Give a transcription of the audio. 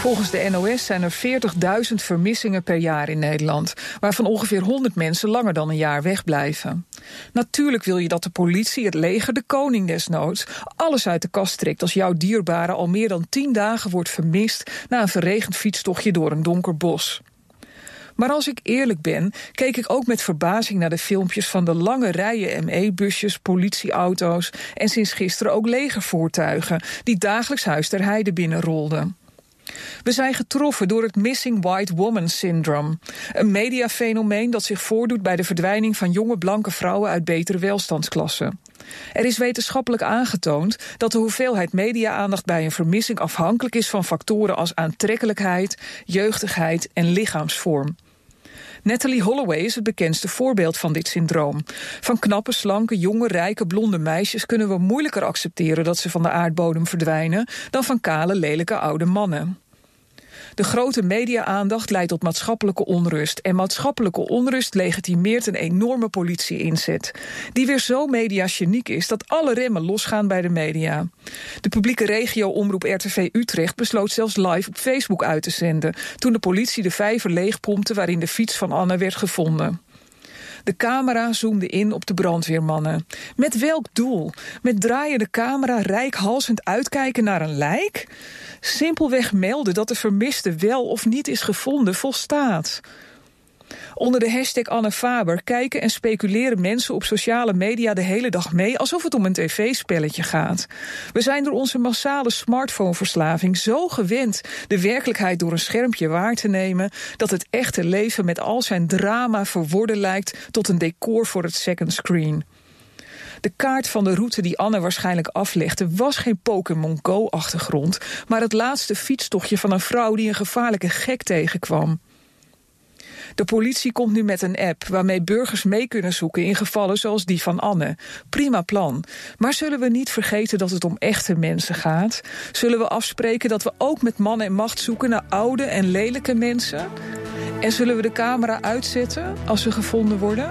Volgens de NOS zijn er 40.000 vermissingen per jaar in Nederland, waarvan ongeveer 100 mensen langer dan een jaar wegblijven. Natuurlijk wil je dat de politie, het leger, de koning desnoods, alles uit de kast trekt als jouw dierbare al meer dan 10 dagen wordt vermist na een verregend fietstochtje door een donker bos. Maar als ik eerlijk ben, keek ik ook met verbazing naar de filmpjes van de lange rijen ME-busjes, politieauto's en sinds gisteren ook legervoertuigen die dagelijks Huis ter Heide binnenrolden. We zijn getroffen door het Missing White Woman Syndrome. Een mediafenomeen dat zich voordoet bij de verdwijning van jonge blanke vrouwen uit betere welstandsklassen. Er is wetenschappelijk aangetoond dat de hoeveelheid media-aandacht bij een vermissing afhankelijk is van factoren als aantrekkelijkheid, jeugdigheid en lichaamsvorm. Natalie Holloway is het bekendste voorbeeld van dit syndroom. Van knappe, slanke, jonge, rijke, blonde meisjes kunnen we moeilijker accepteren dat ze van de aardbodem verdwijnen dan van kale, lelijke oude mannen. De grote media-aandacht leidt tot maatschappelijke onrust. En maatschappelijke onrust legitimeert een enorme politie-inzet. Die weer zo mediageniek is dat alle remmen losgaan bij de media. De publieke regio-omroep RTV Utrecht besloot zelfs live op Facebook uit te zenden. toen de politie de vijver leegpompte waarin de fiets van Anne werd gevonden. De camera zoomde in op de brandweermannen. Met welk doel? Met draaiende camera rijkhalsend uitkijken naar een lijk? Simpelweg melden dat de vermiste wel of niet is gevonden volstaat. Onder de hashtag Anne Faber kijken en speculeren mensen op sociale media de hele dag mee alsof het om een tv-spelletje gaat. We zijn door onze massale smartphoneverslaving zo gewend de werkelijkheid door een schermpje waar te nemen dat het echte leven met al zijn drama verworden lijkt tot een decor voor het second screen. De kaart van de route die Anne waarschijnlijk aflegde was geen Pokémon Go-achtergrond, maar het laatste fietstochtje van een vrouw die een gevaarlijke gek tegenkwam. De politie komt nu met een app waarmee burgers mee kunnen zoeken in gevallen zoals die van Anne. Prima plan. Maar zullen we niet vergeten dat het om echte mensen gaat? Zullen we afspreken dat we ook met man en macht zoeken naar oude en lelijke mensen? En zullen we de camera uitzetten als ze gevonden worden?